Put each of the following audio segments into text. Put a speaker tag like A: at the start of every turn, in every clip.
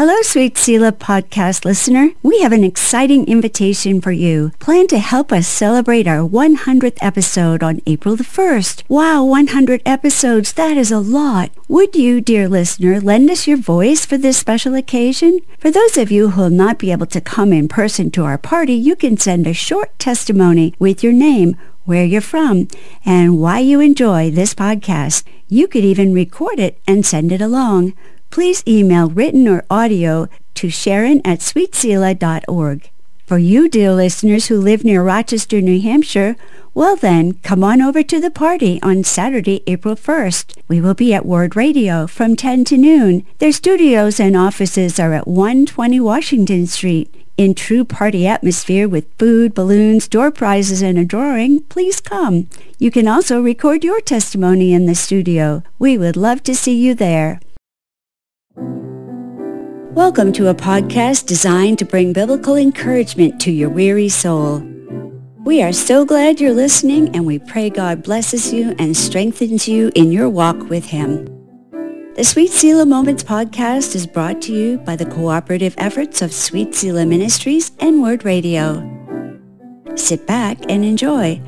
A: Hello, Sweet Selah podcast listener. We have an exciting invitation for you. Plan to help us celebrate our 100th episode on April the 1st. Wow, 100 episodes. That is a lot. Would you, dear listener, lend us your voice for this special occasion? For those of you who will not be able to come in person to our party, you can send a short testimony with your name where you're from, and why you enjoy this podcast. You could even record it and send it along please email written or audio to sharon at sweetselah.org. For you, dear listeners who live near Rochester, New Hampshire, well then, come on over to the party on Saturday, April 1st. We will be at Word Radio from 10 to noon. Their studios and offices are at 120 Washington Street. In true party atmosphere with food, balloons, door prizes, and a drawing, please come. You can also record your testimony in the studio. We would love to see you there. Welcome to a podcast designed to bring biblical encouragement to your weary soul. We are so glad you're listening and we pray God blesses you and strengthens you in your walk with Him. The Sweet Selah Moments podcast is brought to you by the cooperative efforts of Sweet Selah Ministries and Word Radio. Sit back and enjoy.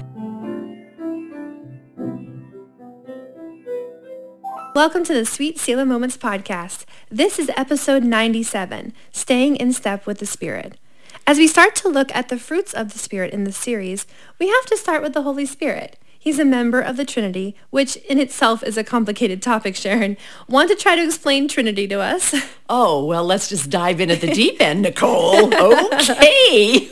B: Welcome to the Sweet Selah Moments podcast. This is episode 97, Staying in Step with the Spirit. As we start to look at the fruits of the Spirit in this series, we have to start with the Holy Spirit. He's a member of the Trinity, which in itself is a complicated topic, Sharon. Want to try to explain Trinity to us?
C: Oh, well, let's just dive in at the deep end, Nicole. Okay.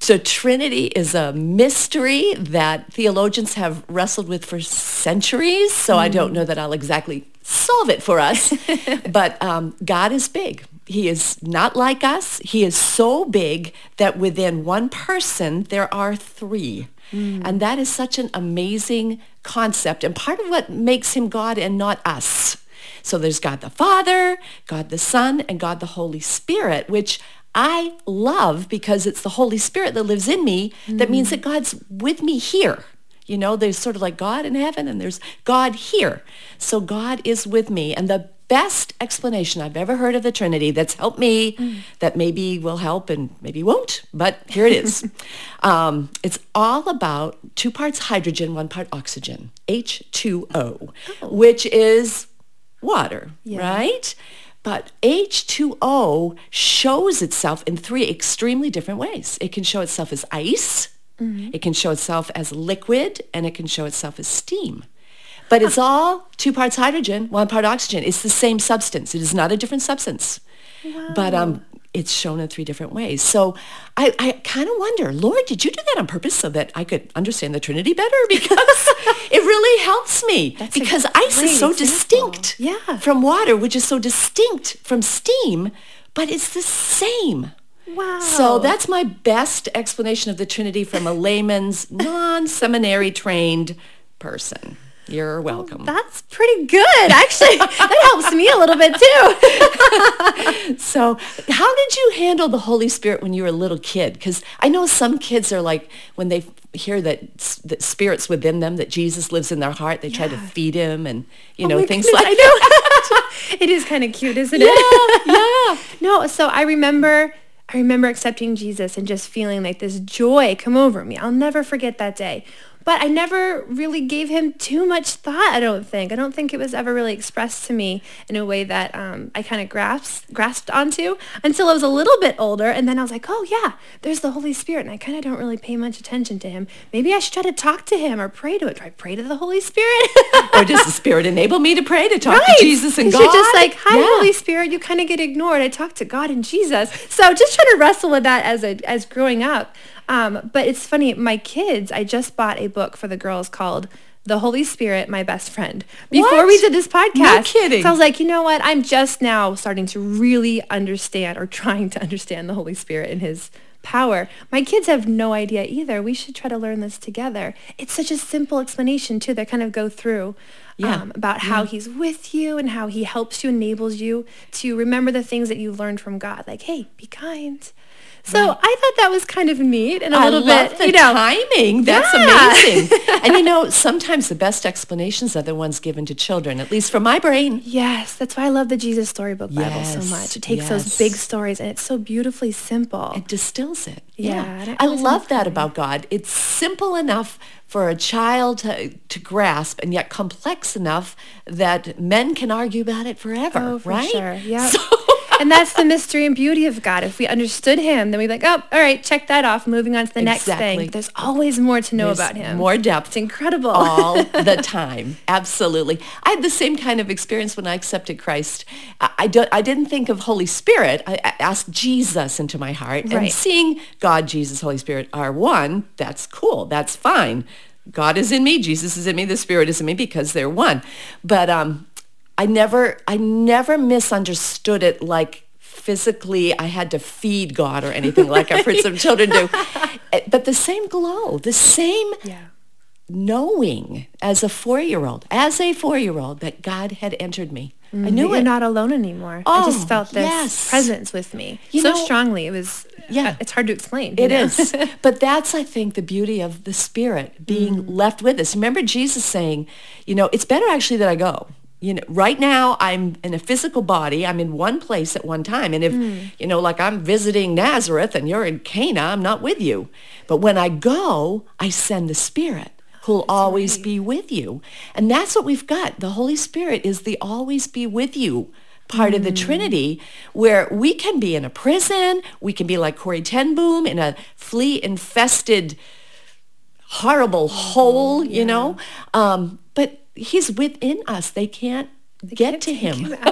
C: so Trinity is a mystery that theologians have wrestled with for centuries, so mm. I don't mm. know that I'll exactly solve it for us. but um, God is big. He is not like us. He is so big that within one person, there are three. Mm. And that is such an amazing concept and part of what makes him God and not us. So there's God the Father, God the Son, and God the Holy Spirit, which I love because it's the Holy Spirit that lives in me. Mm. That means hmm. that God's with me here. You know, there's sort of like God in heaven and there's God here. So God is with me. And the best explanation I've ever heard of the Trinity that's helped me, mm. that maybe will help and maybe won't, but here it is. um, it's all about two parts hydrogen, one part oxygen, H2O, oh. which is water, yeah. right? But H2O shows itself in three extremely different ways. It can show itself as ice, Mm-hmm. It can show itself as liquid and it can show itself as steam. But it's all two parts hydrogen, one part oxygen. It's the same substance. It is not a different substance. Wow. But um, it's shown in three different ways. So I, I kind of wonder, Lord, did you do that on purpose so that I could understand the Trinity better? Because it really helps me. That's because ice is so example. distinct yeah. from water, which is so distinct from steam, but it's the same. Wow. So that's my best explanation of the Trinity from a layman's, non-seminary trained person. You're welcome.
B: that's pretty good. Actually, that helps me a little bit
C: too. so, how did you handle the Holy Spirit when you were a little kid? Because I know some kids are like, when they hear that, that Spirit's within them, that Jesus lives in their heart, they yeah. try to feed him and, you oh know, things goodness, like
B: that. it is kind of cute, isn't
C: yeah, it?
B: yeah. No, so I remember I remember accepting Jesus and just feeling like this joy come over me. I'll never forget that day but I never really gave him too much thought, I don't think. I don't think it was ever really expressed to me in a way that um, I kind of grasped, grasped onto until I was a little bit older. And then I was like, oh, yeah, there's the Holy Spirit. And I kind of don't really pay much attention to him. Maybe I should try to talk to him or pray to it. Do I pray to the Holy Spirit?
C: or does the Spirit enable me to pray to talk right. to Jesus and God?
B: You're just like, hi, yeah. Holy Spirit. You kind of get ignored. I talk to God and Jesus. So just trying to wrestle with that as, a, as growing up. Um, but it's funny, my kids, I just bought a book for the girls called the Holy Spirit, my best friend. Before what? we did this podcast, no kidding. So I was like, you know what? I'm just now starting to really understand or trying to understand the Holy Spirit and His power. My kids have no idea either. We should try to learn this together. It's such a simple explanation too. They kind of go through yeah. um, about how yeah. He's with you and how He helps you, enables you to remember the things that you learned from God. Like, hey, be kind so right. I thought that was kind of neat and a little bit, you know,
C: timing. That's yeah. amazing. and you know, sometimes the best explanations are the ones given to children, at least for my brain.
B: Yes, that's why I love the Jesus Storybook Bible so much. It takes yes. those big stories and it's so beautifully simple.
C: It distills it. Yeah, yeah. I love that funny. about God. It's simple enough for a child to, to grasp and yet complex enough that men can argue about it forever, oh, for right? Sure.
B: Yeah. So and that's the mystery and beauty of God. If we understood him, then we'd be like, oh, all right, check that off, moving on to the next thing. There's always more to know There's about him.
C: More depth. It's
B: incredible.
C: All the time. Absolutely. I had the same kind of experience when I accepted Christ. I, don't, I didn't think of Holy Spirit. I, I asked Jesus into my heart. Right. And seeing God, Jesus, Holy Spirit are one, that's cool. That's fine. God is in me, Jesus is in me, the Spirit is in me because they're one. But um, I never I never misunderstood it like physically I had to feed God or anything like I've heard some children do. Eh, but the same glow, the same yeah. knowing as a four-year-old, as a four-year-old that God had entered me. Mm-hmm. I knew
B: You're it. not alone anymore. Oh, I just oh, felt this yes. presence with me you so know, strongly. It was, yeah, uh, it's hard to explain.
C: It know? is, but that's, I think, the beauty of the Spirit being mm left with us. Remember Jesus saying, you know, it's better actually that I go you know right now i'm in a physical body i'm in one place at one time and if mm. you know like i'm visiting nazareth and you're in cana i'm not with you but when i go i send the spirit who'll that's always right. be with you and that's what we've got the holy spirit is the always be with you part mm. of the hmm. Trinity where we can be in a prison, we can be like Corrie ten Boom in a flea infested, horrible mm-hmm. hole, yeah. you know, um, he's within us. They can't they get can't to him. him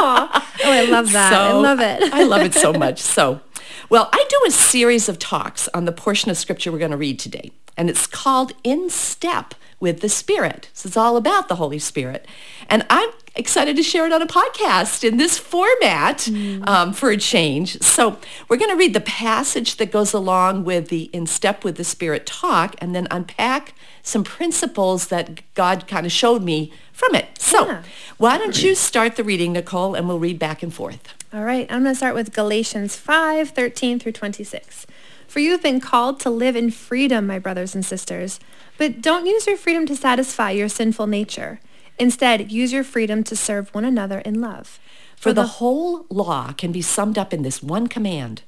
B: oh, I love that. So, I love it. I
C: love it so much. So, well, I do a series of talks on the portion of scripture we're going to read today, and it's called In Step with the Spirit. So it's all about the Holy Spirit. And I'm excited to share it on a podcast in this format mm. um, for a change. So we're going to read the passage that goes along with the In Step with the Spirit talk and then unpack some principles that God kind of showed me from it. So yeah. why don't you start the reading, Nicole, and we'll read back and forth.
B: All right. I'm going to start with Galatians 5, 13 through 26. For you have been called to live in freedom, my brothers and sisters. But don't use your freedom to satisfy your sinful nature. Instead, use your freedom to serve one another in love.
C: For, For the, the whole law can be summed up in this one command.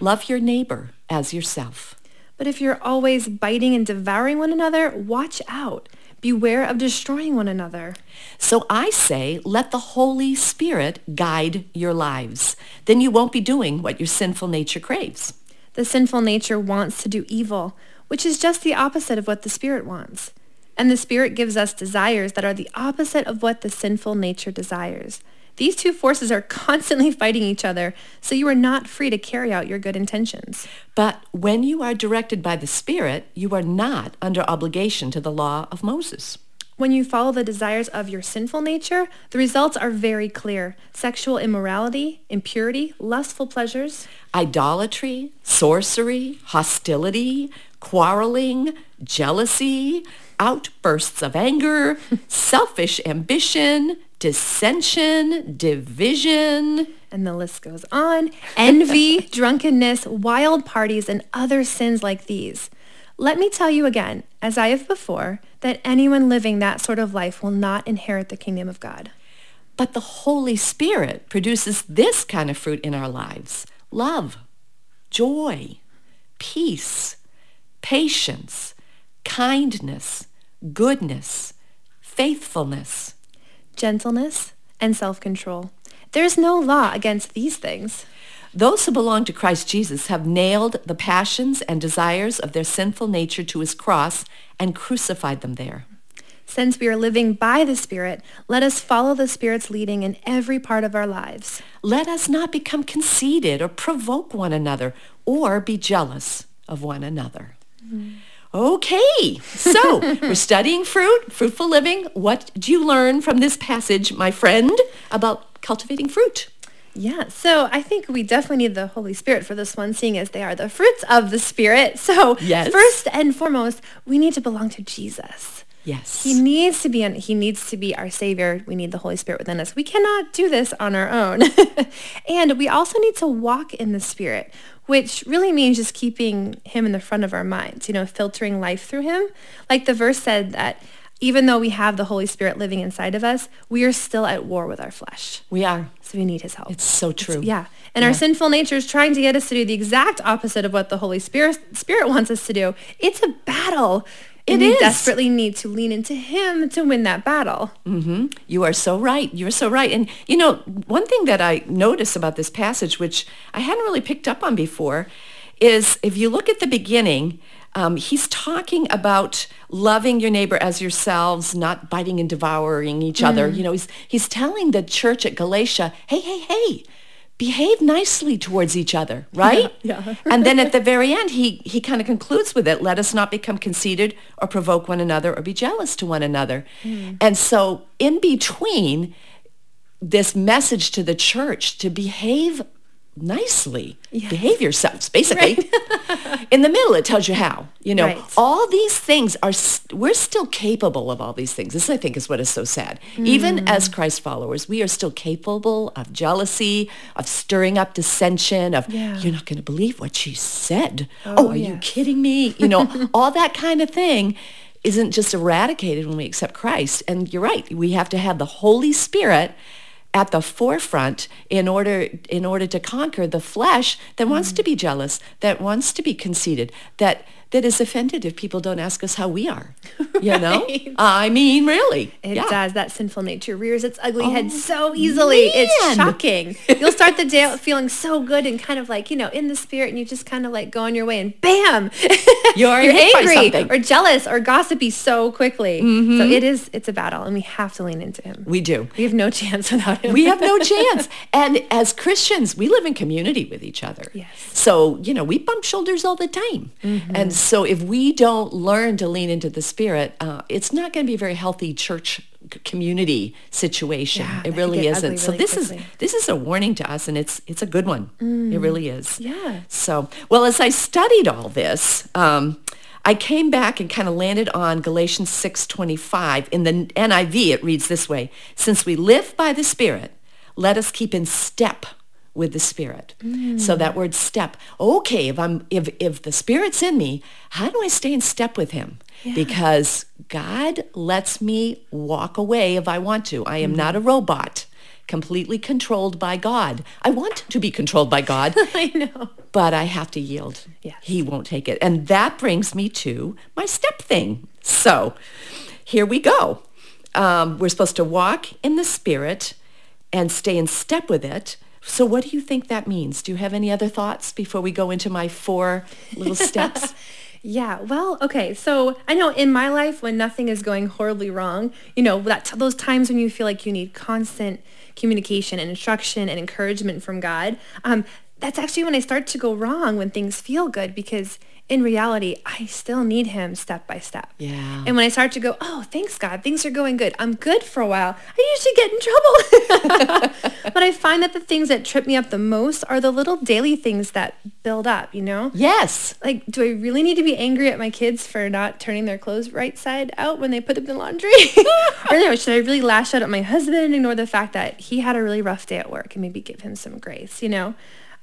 C: Love your neighbor as yourself.
B: But if you're always biting and devouring one another, watch out. Beware of destroying one another.
C: So I say, let the Holy Spirit guide your lives. Then you won't be doing what your sinful nature craves.
B: The sinful nature wants to do evil, which is just the opposite of what the Spirit wants. And the Spirit gives us desires that are the opposite of what the sinful nature desires. These two forces are constantly fighting each other, so you are not free to carry out your good intentions.
C: But when you are directed by the Spirit, you are not under obligation to the law of Moses.
B: When you follow the desires of your sinful nature, the results are very clear. Sexual immorality, impurity, lustful pleasures,
C: idolatry, sorcery, hostility, quarreling, jealousy, outbursts of anger, selfish ambition, dissension, division.
B: And the list goes on. Envy, drunkenness, wild parties, and other sins like these. Let me tell you again, as I have before, that anyone living that sort of life will not inherit the kingdom of God.
C: But the Holy Spirit produces this kind of fruit in our lives. Love, joy, peace, patience, kindness, goodness, faithfulness,
B: gentleness, and self-control. There is no law against these things.
C: Those who belong to Christ Jesus have nailed the passions and desires of their sinful nature to his cross and crucified them there.
B: Since we are living by the Spirit, let us follow the Spirit's leading in every part of our lives.
C: Let us not become conceited or provoke one another or be jealous of one another. Mm-hmm. Okay, so we're studying fruit, fruitful living. What do you learn from this passage, my friend, about cultivating fruit?
B: Yeah, so I think we definitely need the Holy Spirit for this one, seeing as they are the fruits of the Spirit. So yes. first and foremost, we need to belong to Jesus. Yes. He needs to be he needs to be our savior. We need the Holy Spirit within us. We cannot do this on our own. and we also need to walk in the spirit, which really means just keeping him in the front of our minds, you know, filtering life through him. Like the verse said that even though we have the Holy Spirit living inside of us, we are still at war with our flesh.
C: We are.
B: So we need his help.
C: It's so true. It's,
B: yeah. And yeah. our sinful nature is trying to get us to do the exact opposite of what the Holy Spirit Spirit wants us to do. It's a battle. It and is. you desperately need to lean into him to win that battle.
C: Mm-hmm. You are so right. You're so right. And you know, one thing that I notice about this passage, which I hadn't really picked up on before, is if you look at the beginning, um, he's talking about loving your neighbor as yourselves, not biting and devouring each mm. other. You know, he's he's telling the church at Galatia, hey, hey, hey, behave nicely towards each other, right? Yeah. yeah. and then at the very end, he, he kind of concludes with it, let us not become conceited or provoke one another or be jealous to one another. Mm. And so in between, this message to the church to behave nicely yes. behave yourselves basically right. in the middle it tells you how you know right. all these things are we're still capable of all these things this i think is what is so sad mm. even as christ followers we are still capable of jealousy of stirring up dissension of yeah. you're not going to believe what she said oh, oh are you kidding me you know all that kind of thing isn't just eradicated when we accept christ and you're right we have to have the holy spirit at the forefront in order in order to conquer the flesh that wants mm. to be jealous, that wants to be conceited, that that is offended if people don't ask us how we are. You know? right. I mean, really.
B: It yeah. does. That sinful nature rears its ugly oh, head so easily. Man. It's shocking. You'll start the day out feeling so good and kind of like, you know, in the spirit and you just kind of like go on your way and bam, you're, you're angry or jealous or gossipy so quickly. Mm-hmm. So it is, it's a battle and we have to lean into him.
C: We do.
B: We have no chance without him.
C: we have no chance. And as Christians, we live in community with each other. Yes. So, you know, we bump shoulders all the time. Mm-hmm. And so if we don't learn to lean into the spirit, uh, it's not going to be a very healthy church community situation. Yeah, it really isn't. Really so this quickly. is this is a warning to us, and it's it's a good one. Mm. It really is.
B: Yeah.
C: So well, as I studied all this. Um, I came back and kind of landed on Galatians 6:25 in the NIV it reads this way since we live by the spirit let us keep in step with the spirit. Mm. So that word step, okay, if I'm if if the spirit's in me, how do I stay in step with him? Yeah. Because God lets me walk away if I want to. I am mm. not a robot completely controlled by God. I want to be controlled by God. I know. But I have to yield. Yes. He won't take it. And that brings me to my step thing. So here we go. Um, we're supposed to walk in the spirit and stay in step with it so what do you think that means? Do you have any other thoughts before we go into my four little steps?
B: Yeah, well, okay. So I know in my life when nothing is going horribly wrong, you know, that t- those times when you feel like you need constant communication and instruction and encouragement from God, um, that's actually when I start to go wrong when things feel good because in reality, I still need him step by step. Yeah. And when I start to go, oh, thanks God, things are going good. I'm good for a while. I usually get in trouble. but I find that the things that trip me up the most are the little daily things that build up, you know?
C: Yes.
B: Like, do I really need to be angry at my kids for not turning their clothes right side out when they put them in laundry? or no, should I really lash out at my husband and ignore the fact that he had a really rough day at work and maybe give him some grace, you know?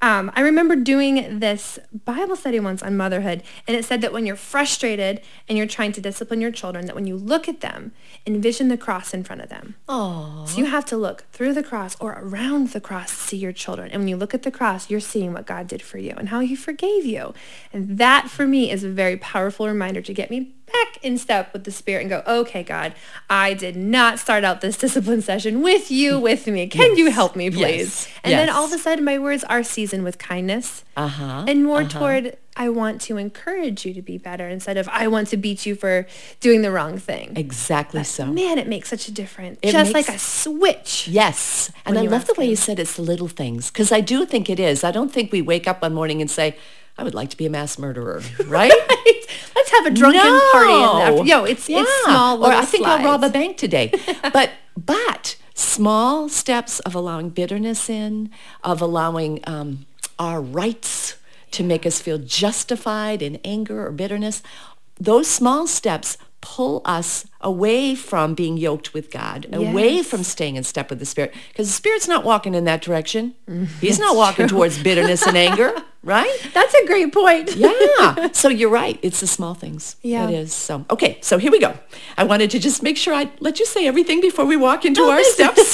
B: Um, I remember doing this Bible study once on motherhood, and it said that when you're frustrated and you're trying to discipline your children, that when you look at them, envision the cross in front of them. Aww. So you have to look through the cross or around the cross to see your children. And when you look at the cross, you're seeing what God did for you and how he forgave you. And that for me is a very powerful reminder to get me back in step with the spirit and go, okay, God, I did not start out this discipline session with you with me. Can yes. you help me, please? Yes. And yes. then all of a sudden my words are seasoned with kindness uh-huh. and more uh-huh. toward I want to encourage you to be better instead of I want to beat you for doing the wrong thing.
C: Exactly but, so.
B: Man, it makes such a difference. It Just makes, like a switch.
C: Yes. And I love the way him. you said it's the little things because I do think it is. I don't think we wake up one morning and say, I would like to be a mass murderer, right? right.
B: Let's have a drunken no.
C: party. In Yo, it's, yeah. it's small. Or I think slides. I'll rob a bank today. but but small steps of allowing bitterness in, of allowing um, our rights to make us feel justified in anger or bitterness. Those small steps pull us away from being yoked with God, yes. away from staying in step with the Spirit. Because the Spirit's not walking in that direction. Mm, He's not walking true. towards bitterness and anger, right?
B: That's a great point.
C: yeah. So you're right. It's the small things. Yeah. It is. So, okay. So here we go. I wanted to just make sure I let you say everything before we walk into oh, our steps.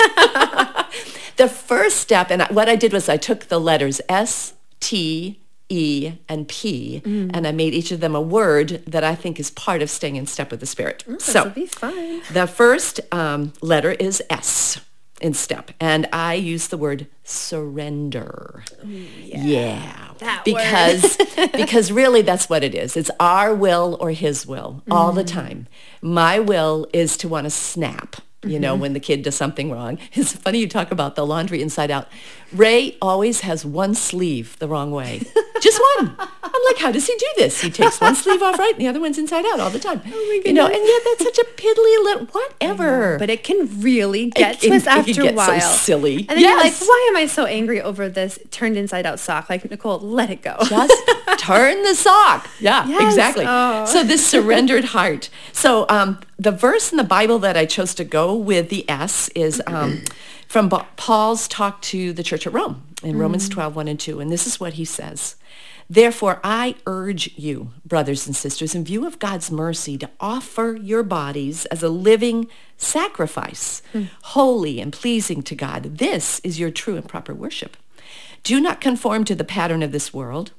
C: the first step, and what I did was I took the letters S, T, E and P, mm. and I made each of them a word that I think is part of staying in step with the spirit.
B: so be fun.
C: the first um, letter is S in step, and I use the word surrender. yeah, yeah. because because really that's what it is. It's our will or His will all the mm. time. My will is to want to snap you mm-hmm. know, when the kid does something wrong. It's funny you talk about the laundry inside out. Ray always has one sleeve the wrong way. Just one. I'm like, how does he do this? He takes one sleeve off right and the other one's inside out all the time. Oh my goodness. You know, and yet that's such a piddly little whatever.
B: But it can really get
C: it, to
B: us
C: after
B: it a while. So
C: silly.
B: And then yes. like, why am I so angry over this turned inside out sock? Like, Nicole, let it go. Just
C: turn the sock. Yeah, yes. exactly. Oh. So this surrendered heart. So um, the verse in the Bible that I chose to go with the S is um, from Paul's talk to the church at Rome in mm-hmm. Romans 12, 1 and 2. And this is what he says. Therefore, I urge you, brothers and sisters, in view of God's mercy, to offer your bodies as a living sacrifice, mm. holy and pleasing to God. This is your true and proper worship. Do not conform to the pattern of this world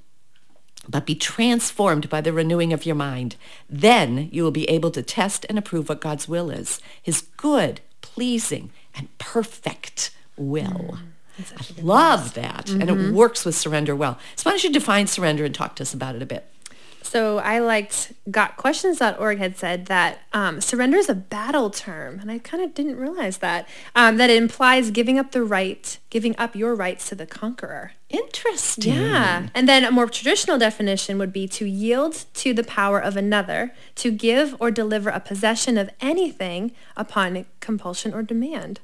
C: but be transformed by the renewing of your mind. Then you will be able to test and approve what God's will is, his good, pleasing, and perfect will. Mm, I love that. Mm-hmm. And it mm-hmm. works with surrender well. So why don't you define surrender and talk to us about it a bit?
B: So I liked gotquestions.org had said that um, surrender is a battle term, and I kind of didn't realize that. Um, that it implies giving up the right, giving up your rights to the conqueror.
C: Interesting.
B: Yeah. And then a more traditional definition would be to yield to the power of another, to give or deliver a possession of anything upon compulsion or demand.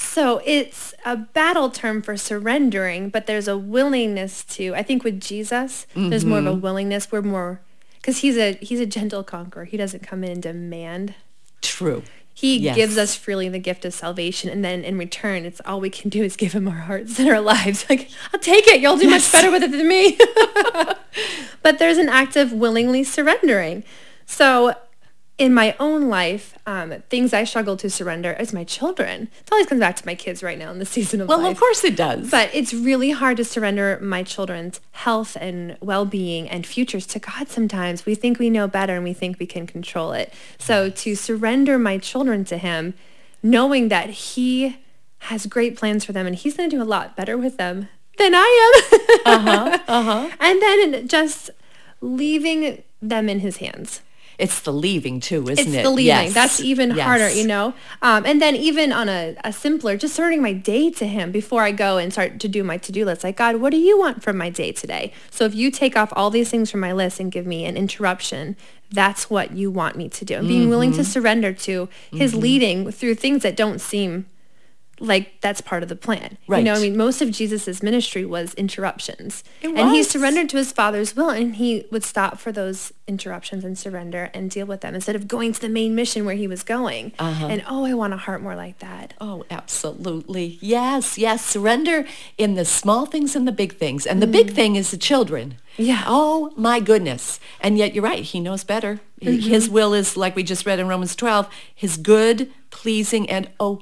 B: So it's a battle term for surrendering, but there's a willingness to. I think with Jesus, mm-hmm. there's more of a mm-hmm. willingness. We're more because he's a he's a gentle conqueror. He doesn't come in and demand.
C: True.
B: He yes. gives us freely the gift of salvation, and then in return, it's all we can do is give him our hearts and our lives. Like I'll take it. you all do yes. much better with it than me. but there's an act of willingly surrendering. So in my own life, um, things I struggle to surrender is my children. It always comes back to my kids right now in the season
C: of well,
B: life.
C: Well, of course it does.
B: But it's really hard to surrender my children's health and well-being and futures to God sometimes. We think we know better and we think we can control it. So to surrender my children to him, knowing that he has great plans for them and he's going to do a lot better with them than I am. uh-huh. Uh-huh. And then just leaving them in his hands.
C: It's the leaving too, isn't it's
B: it? the leaving. Yes. That's even yes. harder, you know? Um, and then even on a, a simpler, just starting my day to him before I go and start to do my to-do list. Like, God, what do you want from my day today? So if you take off all these things from my list and give me an interruption that's what you want me to do and being mm-hmm. willing to mm-hmm. surrender to his mm-hmm. leading through things that don't seem like that's part of the plan. Right. You know, I mean, most of Jesus's ministry was interruptions. Was. And he surrendered to his father's will and he would stop for those interruptions and surrender and deal with them instead of going to the main mission where he was going. Uh-huh. And oh, I want a heart more like that.
C: Oh, absolutely. Yes, yes. Surrender in the small things and the big things. And the mm. big thing is the children. Yeah. Oh my goodness. And yet you're right. He knows better. Mm-hmm. His will is like we just read in Romans 12, his good, pleasing, and oh,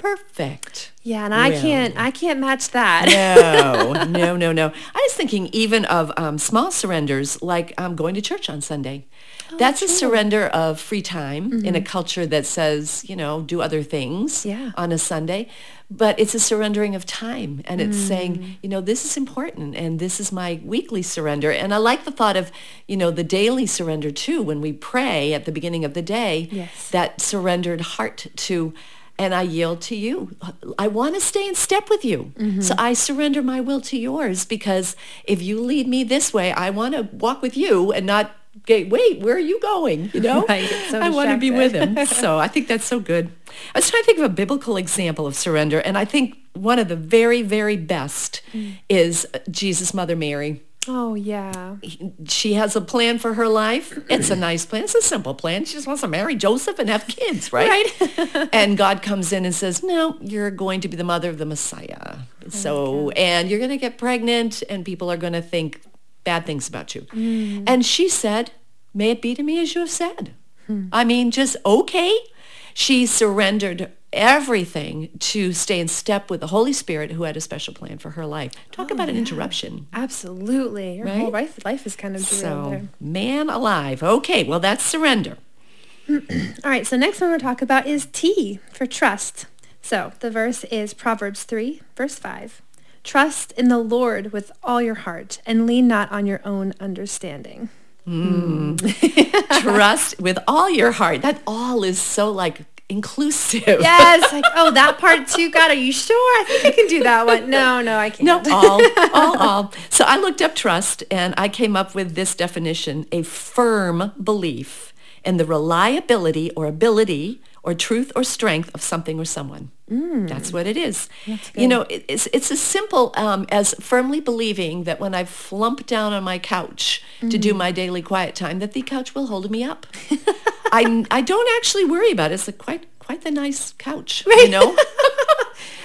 C: perfect.
B: Yeah, and I will. can't I can't match that.
C: no, no, no, no. I was thinking even of um, small surrenders like um, going to church on Sunday. Oh, That's a surrender of free time mm-hmm. in a mm-hmm. culture that says, you know, do other things yeah. on a Sunday. But it's a surrendering of time. And it's mm. saying, you know, this is important and this is my weekly surrender. And I like the thought of, you know, the daily surrender too, when we pray at the beginning of the day, yes. that surrendered heart to and I yield to you. I want to stay in step with you. Mm-hmm. So I surrender my will to yours because if you lead me this way, I want to walk with you and not wait, where are you going? You know, right, so I want to be with him. so I think that's so good. I was trying to think of a biblical example of surrender, and I think one of the very, very best mm. is Jesus' mother Mary.
B: Oh yeah.
C: She has a plan for her life. It's a nice plan. It's a simple plan. She just wants to marry Joseph and have kids, right? Right. and God comes in and says, "No, you're going to be the mother of the Messiah. Oh, so, and you're going to get pregnant and people are going to think bad things about you." Mm. And she said, "May it be to me as you have said." Hmm. I mean, just okay. She surrendered everything to stay in step with the Holy Spirit who had a special plan for her life. Talk oh, about an interruption.
B: Absolutely. Your right? whole life, life is kind of So,
C: man alive. Okay, well, that's surrender. All
B: right, so next one we to talk about is T for trust. So the verse is Proverbs 3, verse 5. Trust in the Lord with all your heart and lean not on your own understanding. Mm.
C: Hmm. Trust with all your heart. That all is so like inclusive.
B: Yes, like oh that part too. God, are you sure? I think I can do that one. No, no, I can't. No,
C: all, all, all. So I looked up trust and I came up with this definition: a firm belief in the reliability or ability or truth or strength of something or someone. Mm. That's what it is. You know, it, it's, it's as simple um, as firmly believing that when I flump down on my couch mm to do mm. my daily quiet time, that the couch will hold me up. I, I don't actually worry about it. It's a quite, quite the nice couch, right. you know?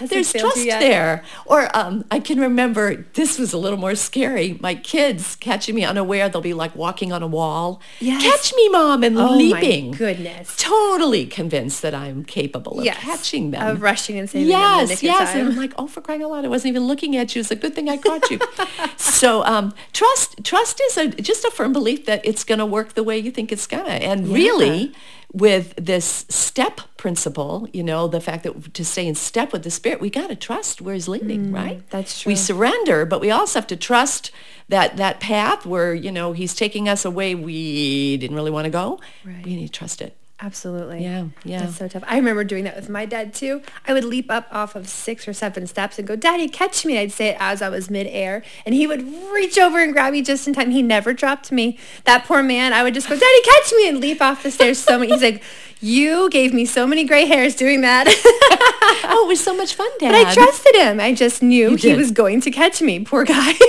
C: There's trust there. Or um, I can remember this was a little more scary. My kids catching me unaware, they'll be like walking on a wall. Yes. Catch me, mom, and oh, leaping. My goodness. Totally convinced that I'm capable of yes. catching them.
B: Of rushing and saving
C: yes,
B: them.
C: The yes, yes. And I'm like, oh, for crying out loud, I wasn't even looking at you. It's a good thing I caught you. so um, trust, trust is a, just a firm belief that it's going to work the way you think it's gonna. And yeah. really with this step principle, you know, the fact that to stay in step with the spirit, we got to trust where he's leading, mm, right?
B: That's true.
C: We surrender, but we also have to trust that that path where, you know, he's taking us away we didn't really want to go. Right. We need to trust it.
B: Absolutely. Yeah. Yeah. That's so tough. I remember doing that with my dad too. I would leap up off of six or seven steps and go, Daddy, catch me. I'd say it as I was midair. And he would reach over and grab me just in time. He never dropped me. That poor man, I would just go, Daddy, catch me and leap off the stairs so many. He's like, you gave me so many gray hairs doing that.
C: oh, it was so much fun, Dad.
B: But I trusted him. I just knew he was going to catch me. Poor guy.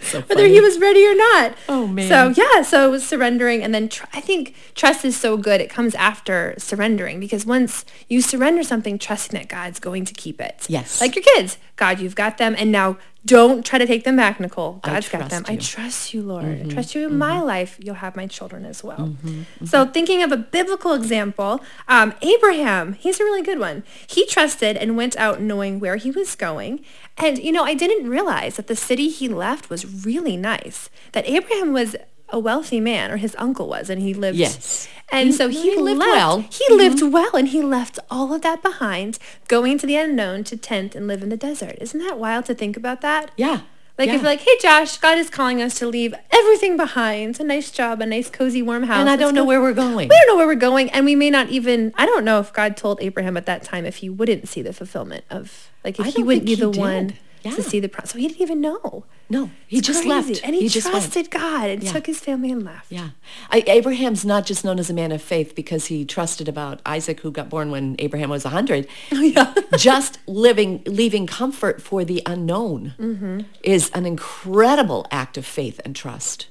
B: so whether he was ready or not. Oh man. So yeah, so it was surrendering, and then tr- I think trust is so good. It comes after surrendering because once you surrender something, trusting that God's going to keep it. Yes. Like your kids, God, you've got them, and now don't try to take them back, Nicole. God's got them. You. I trust you, Lord. Mm-hmm, I trust you in mm-hmm. my life. You'll have my children as well. Mm-hmm. mm-hmm, so thinking of a biblical example, um, Abraham, he's a really good one. He trusted and went out knowing where he was going. And, you know, I didn't realize that the city he left was really nice, that Abraham was a wealthy man, or his uncle was, and he lived. Yes. And he, so he, he lived left, well. He mm-hmm. lived well, and he left all of that behind, going to the unknown to tent and live in the desert. Isn't that wild to think about that?
C: Yeah.
B: Like
C: yeah.
B: if like, hey Josh, God is calling us to leave everything behind. A nice job, a nice cozy warm house. And
C: I don't know go- where we're going. We
B: don't know where we're going. And we may not even I don't know if God told Abraham at that time if he wouldn't see the fulfillment of like if he wouldn't be the did. one yeah. to see the pro- so he didn't even know.
C: No, he it's just crazy. left,
B: and he,
C: he
B: trusted God and yeah. took his family and left.
C: Yeah, I, Abraham's not just known as a man of faith because he trusted about Isaac, who got born when Abraham was hundred. Oh, yeah, just living, leaving comfort for the unknown mm-hmm. is an incredible act of faith and trust.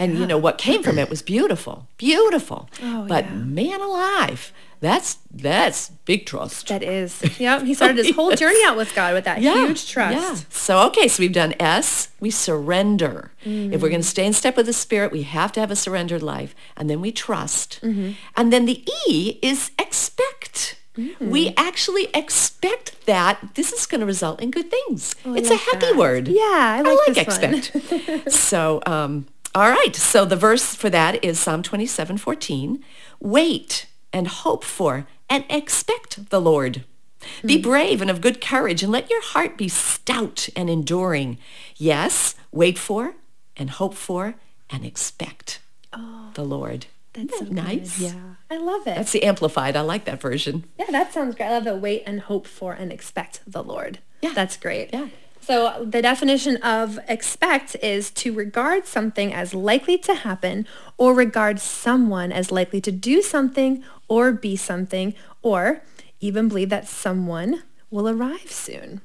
C: And yeah. you know what came from it was beautiful, beautiful. Oh, but yeah. man alive, that's that's big trust.
B: That is. Yeah, he started his whole journey out with God with that yeah, huge trust. Yeah.
C: So okay, so we've done S, we surrender. mm If we're going to stay in step with the spirit, we have to have a surrendered life and then we trust. Mm-hmm. And then the E is expect. Mm-hmm. We actually expect that this is going to result in good things. Oh, it's like a happy that. word.
B: Yeah, I like, I like expect.
C: so um all right, so the verse for that is Psalm 27, 14. Wait and hope for and expect the Lord. Mm-hmm. Be hmm. brave and of good courage and let your heart be stout and enduring. Yes, wait for and hope for and expect oh, the Lord. That's that so nice.
B: Good. Yeah. I love it.
C: That's the amplified. I like that version.
B: Yeah, that sounds great. I love the wait and hope for and expect the Lord. Yeah. That's great. Yeah. So the definition of expect is to regard something as likely to happen or regard someone as likely to do something or be something or even believe that someone will arrive soon.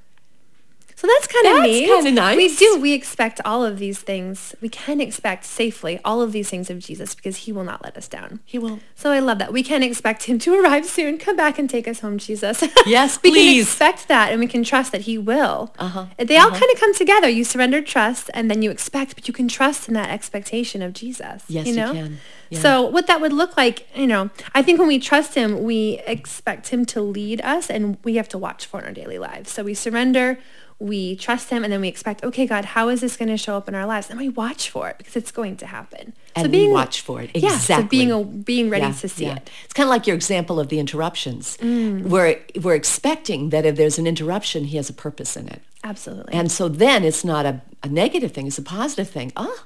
B: So that's kind of
C: neat. kind of nice.
B: We do. We expect all of these things. We can expect safely all of these things of Jesus because he will not let us down.
C: He will.
B: So I love that. We can expect him to arrive soon. Come back and take us home, Jesus.
C: Yes,
B: we
C: please. can
B: expect that and we can trust that he will. Uh-huh. They uh-huh. all kind of come together. You surrender trust and then you expect, but you can trust in that expectation of Jesus. Yes, you, know? You can. Yeah. So what that would look like, you know, I think when we trust him, we expect him to lead us and we have to watch for in our daily lives. So we surrender we trust him and then we expect okay god how is this going to show up in our lives and we watch for it because it's going to happen
C: and so being watch for it exactly
B: yeah, so being a, being ready yeah, to see yeah. it
C: it's kind of like your example of the interruptions mm. we're we're expecting that if there's an interruption he has a purpose in it
B: absolutely
C: and so then it's not a, a negative thing it's a positive thing ah oh,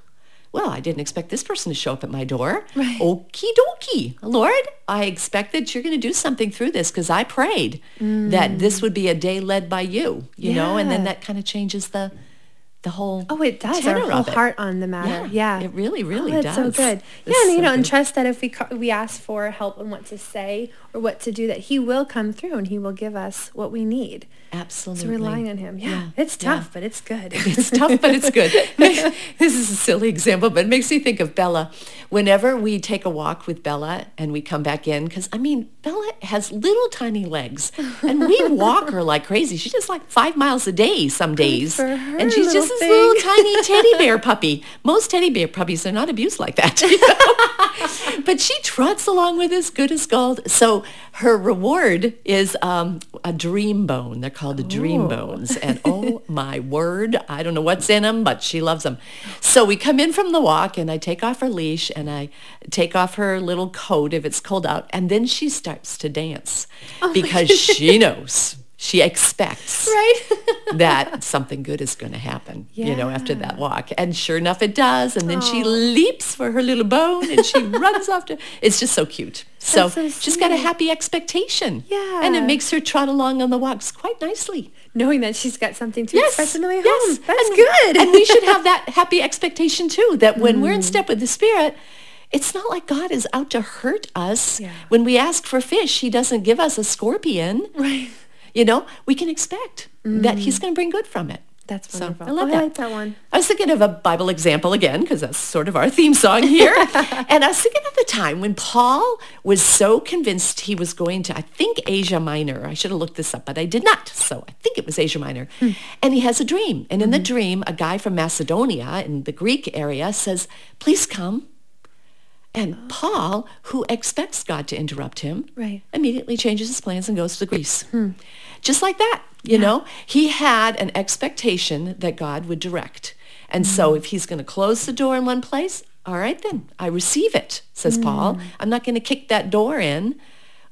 C: well, I didn't expect this person to show up at my door. Right. Okie dokie. Lord, I expect that you're going to do something through this because I prayed mm. that this mm. would be a day led by you, you yeah. know, and then that kind of changes the the whole oh it does
B: our whole heart on the matter yeah,
C: yeah, it really really oh, does
B: so good it's yeah and you so know good. and trust that if we we ask for help and what to say or what to do that he will come through and he will give us what we need
C: absolutely
B: so relying on him yeah, yeah. it's tough yeah. but it's good
C: it's tough but it's good this is a silly example but it makes me think of Bella whenever we take a walk with Bella and we come back in because I mean Bella has little tiny legs and we walk her like crazy she's just like five miles a day some days and she's just this is little tiny teddy bear puppy. Most teddy bear puppies are not abused like that. You know? but she trots along with us good as gold. So her reward is um, a dream bone. They're called the dream bones. And oh my word, I don't know what's in them, but she loves them. So we come in from the walk and I take off her leash and I take off her little coat if it's cold out. And then she starts to dance oh because she knows she expects right? that something good is going to happen, yeah. you know, after that walk. And sure enough, it does. And then Aww. she leaps for her little bone and she runs off to, it's just so cute. So, so she's got a happy expectation. Yeah. And it makes her trot along on the walks quite nicely.
B: Knowing that she's got something to yes, express on the way yes. home. That's and, good.
C: and we should have that happy expectation too, that when mm. we're in mm. step with the Spirit, it's not like God is out to hurt us. Yeah. When we ask for fish, he doesn't give us a scorpion. Right you know, we can expect mm. that he's mm. going to bring good from it.
B: That's wonderful. So I love oh, that. I that one. I
C: was thinking of a Bible example again because that's sort of our theme song here. and I was thinking of the time when Paul was so convinced he was going to, I think, Asia Minor. I should have looked this up, but I did not. So I think it was Asia Minor. Hmm. And he has a dream. And in mm-hmm. the hmm. dream, a guy from Macedonia in the Greek area says, please come. And oh. Paul, who expects God to interrupt him, right. immediately changes his plans and goes to Greece. Hmm. Just like that, you yeah. know? He had an expectation that God would direct. And mm-hmm. so hmm. if he's going to close the door in one place, all right then, I receive it, says mm. Paul. I'm not going to kick that door in.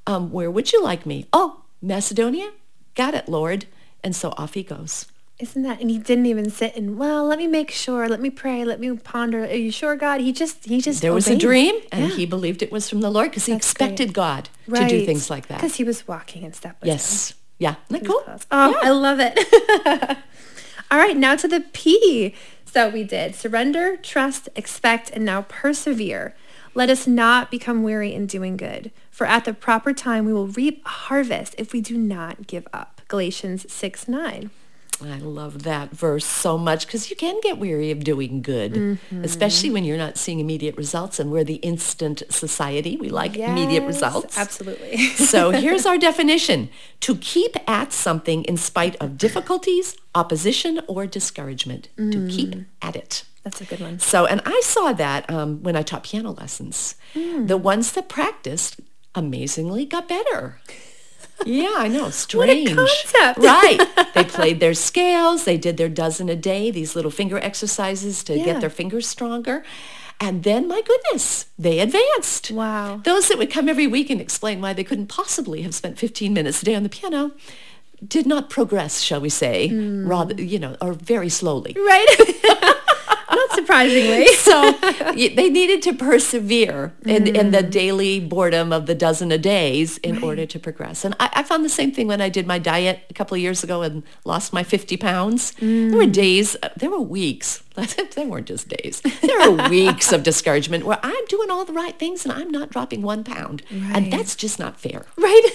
C: Um, where would you like me? Oh, Macedonia? Got it, Lord. And so off he goes.
B: Isn't that? And he didn't even sit and well. Let me make sure. Let me pray. Let me ponder. Are you sure, God? He just he just
C: there
B: was
C: a dream, and yeah. he believed it was from the Lord because he expected great. God right. to do things like that.
B: Because he was walking in step with
C: yes. Him. Yeah. Isn't
B: that cool? Oh,
C: yeah.
B: I love it. All right, now to the P. So we did surrender, trust, expect, and now persevere. Let us not become weary in doing good, for at the proper time we will reap a harvest if we do not give up. Galatians 6, 9.
C: I love that verse so much because you can get weary of doing good, mm-hmm. especially when you're not seeing immediate results. And we're the instant society. We like yes, immediate results.
B: Absolutely.
C: so here's our definition. To keep at something in spite of difficulties, opposition, or discouragement. Mm. To keep at
B: it. That's a good one.
C: So, and I saw that um, when I taught piano lessons. Mm. The ones that practiced amazingly got better. Yeah, I know. Strange. What a concept. Right. They played their scales. They did their dozen a day, these little finger exercises to yeah. get their fingers stronger. And then, my goodness, they advanced. Wow. Those that would come every week and explain why they couldn't possibly have spent 15 minutes a day on the piano did not progress, shall we say, mm. rather, you know, or very slowly.
B: Right. Not surprisingly.
C: so they needed to persevere in, mm. in the mm. daily boredom of the dozen a days in right. order to progress. And I, I, found the same thing when I did my diet a couple of years ago and lost my 50 pounds. Mm. There were mm. days, uh, there were weeks. they weren't just days. There were weeks of discouragement where I'm doing all the right things and I'm not dropping one pound. Right. And that's just not fair. Right.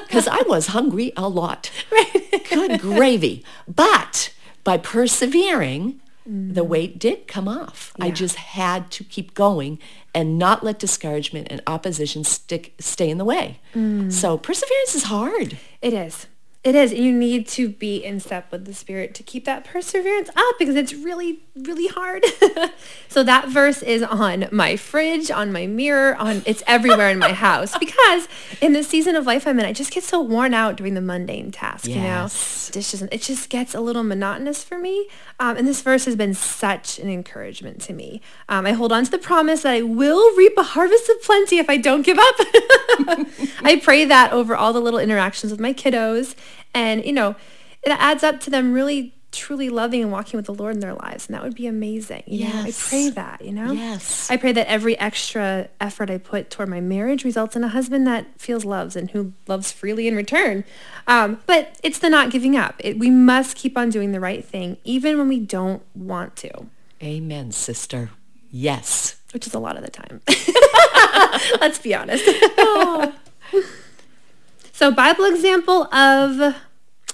C: Because I was hungry a lot. Right. Good gravy. But by persevering, mm. the weight did come off. Yeah. I just had to keep going and not let discouragement and opposition stick stay in the way. Mm. So perseverance is hard.
B: It is. It is. You need to be in step with the spirit to keep that perseverance up because it's really really hard. so that verse is on my fridge, on my mirror, on it's everywhere in my house because in the season of life I'm in, I just get so worn out doing the mundane task. Yes. You know, dishes. It just gets a little monotonous for me. Um, and this verse has been such an encouragement to me. Um, I hold on to the promise that I will reap a harvest of plenty if I don't give up. I pray that over all the little interactions with my kiddos, and you know, it adds up to them really truly loving and walking with the Lord in their lives. And that would be amazing. You yes. Know? I pray that, you know? Yes. I pray that every extra effort I put toward my marriage results in a husband that feels loves and who loves freely in return. Um, but it's the not giving up. It, we must keep on doing the right thing, even when we don't want to.
C: Amen, sister. Yes.
B: Which is a lot of the time. Let's be honest. So Bible example of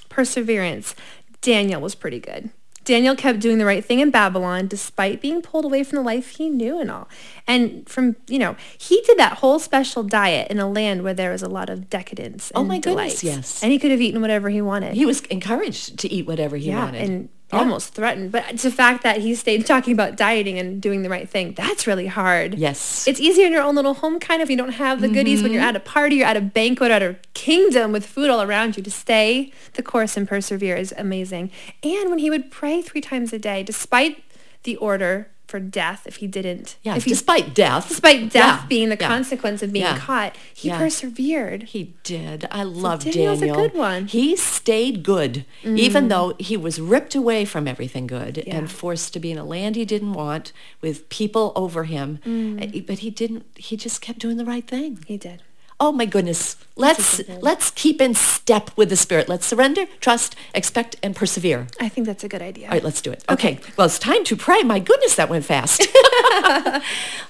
B: perseverance. Daniel was pretty good. Daniel kept doing the right thing in Babylon despite being pulled away from the life he knew and all. And from, you know, he did that whole special diet in a land where there was a lot of decadence. oh my delights. goodness, yes. And he could have eaten whatever he wanted.
C: He was encouraged to eat whatever he yeah, wanted.
B: And yeah. almost threatened. But it's the fact that he stayed talking about dieting and doing the right thing, that's really hard.
C: Yes.
B: It's easier in your own little home kind of. You don't have the mm-hmm. goodies when you're mm-hmm. at a party, you're at a banquet, at a kingdom with food all around you. To stay the course and persevere is amazing. And when he would pray three times a day, despite the order for death if he didn't.
C: Yeah, if he, despite death.
B: Despite death yeah, being the yeah, consequence of being yeah, caught, he persevered.
C: He did. I love so Daniel. Daniel's a good one. He stayed good, mm. even though he was ripped away from everything good and forced to be in a land he didn't want with people over him. Mm. Eh, but he didn't. He just kept doing the right thing.
B: He did
C: oh my goodness let's let's keep in step with the spirit let's surrender trust expect and persevere
B: i think that's a good idea
C: all right let's do it okay, okay. well it's time to pray my goodness that went fast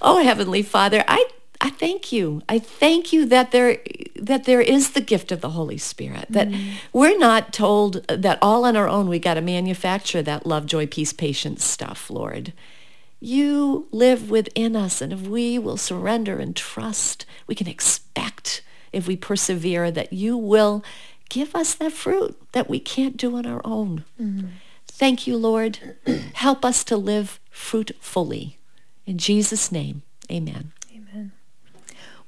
C: oh heavenly father i I thank you. I thank you that there that there is the gift of the Holy Spirit. That mm. we're not told that all on our own we got to manufacture that love, joy, peace, patience stuff, Lord. You live within us, and if we will surrender and trust, we can expect, if we persevere, that you will give us that fruit that we can't do on our own. Mm-hmm. Thank you, Lord. Help us to live fruitfully. In Jesus' name, amen.
B: Amen.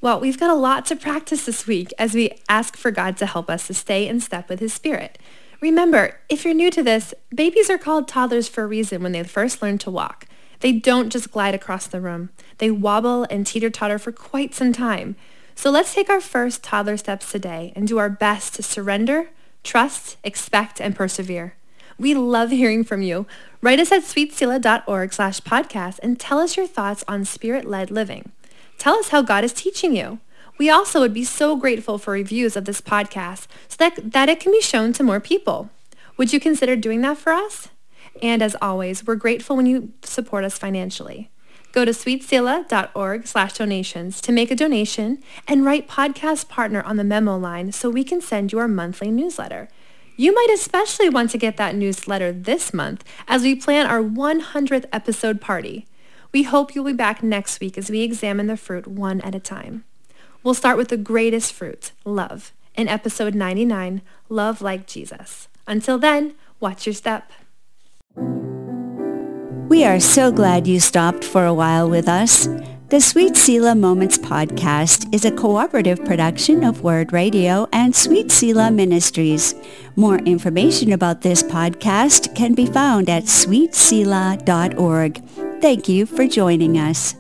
B: Well, we've got a lot to practice this week as we ask for God to help us to stay in step with his spirit. Remember, if you're new to this, babies are called toddlers for a reason when they first learn to walk. They don't just glide across the room. They wobble and teeter-totter for quite some time. So let's take our first toddler steps today and do our best to surrender, trust, expect, and persevere. We love hearing from you. Write us at sweetselah.org slash podcast and tell us your thoughts on spirit-led living. Tell us how God is teaching you. We also would be so grateful for reviews of this podcast so that, that it can be shown to more people. Would you consider doing that for us? And as always, we're grateful when you support us financially. Go to sweetselah.org slash donations to make a donation and write podcast partner on the memo line so we can send you our monthly newsletter. You might especially want to get that newsletter this month as we plan our 100th episode party. We hope you'll be back next week as we examine the fruit one at a time. We'll start with the greatest fruit, love, in episode 99, Love Like Jesus. Until then, watch your step. We are so glad you stopped for a while with us. The Sweet Selah Moments podcast is a cooperative production of Word Radio and Sweet Selah Ministries. More information about this podcast can be found at sweetselah.org. Thank you for joining us.